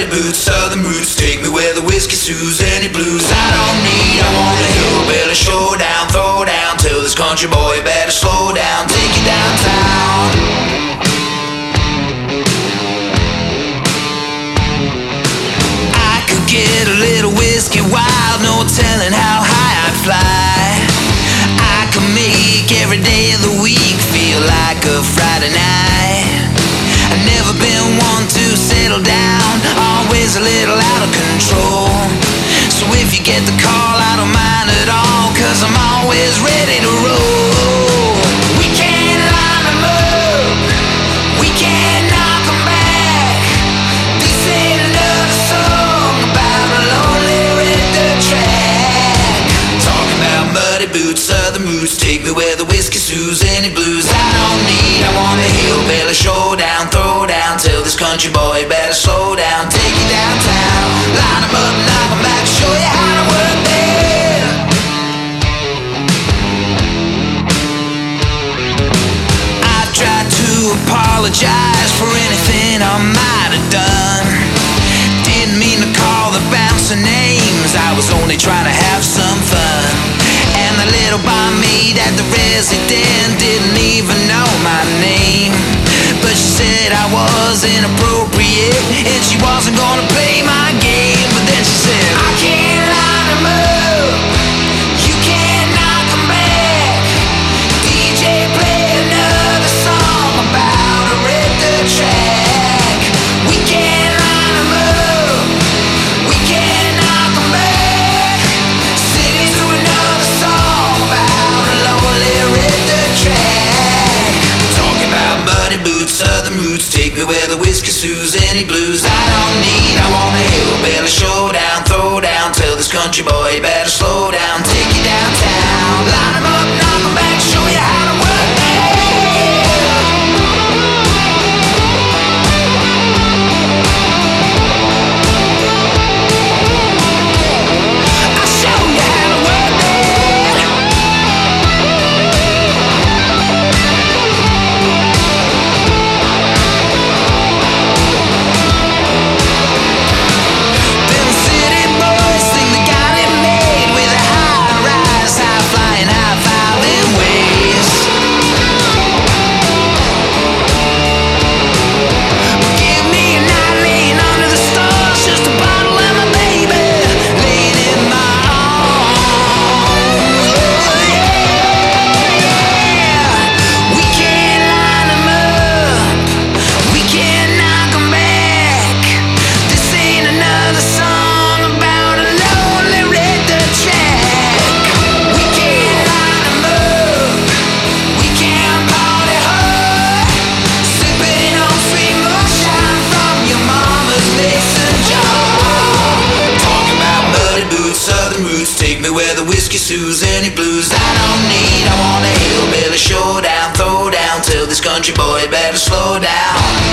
muddy boots, southern roots. Take me where the whiskey soothes any blues I don't need. I want a hillbilly showdown, throw down. Tell this country boy better slow down, take you downtown. I could get a little whiskey wild, no telling how high I'd fly. I could make every day of the week feel like a Friday night. I've never been one a little out of control. So if you get the call, I don't mind at all, cause I'm always ready to roll. We can't line 'em up, we 'em back. Another song about lonely red track. Muddy boots, southern. Take me where the whiskey soothes any blues I don't need. I want a hillbilly showdown, throw down. Tell this country boy better slow down. Take apologize for anything I might have done. Didn't mean to call the bouncer names, I was only trying to have some fun. And the little barmaid at the resident didn't even know my name. But she said I was inappropriate and she wasn't gonna pay my southern roots. Take me where the whiskey soothes any blues I don't need. I want a hillbilly showdown, throw down. Tell this country boy better boots, southern roots. Take me where the whiskey soothes any blues I don't need. I want a hillbilly showdown, throw down. Tell this country boy better slow down.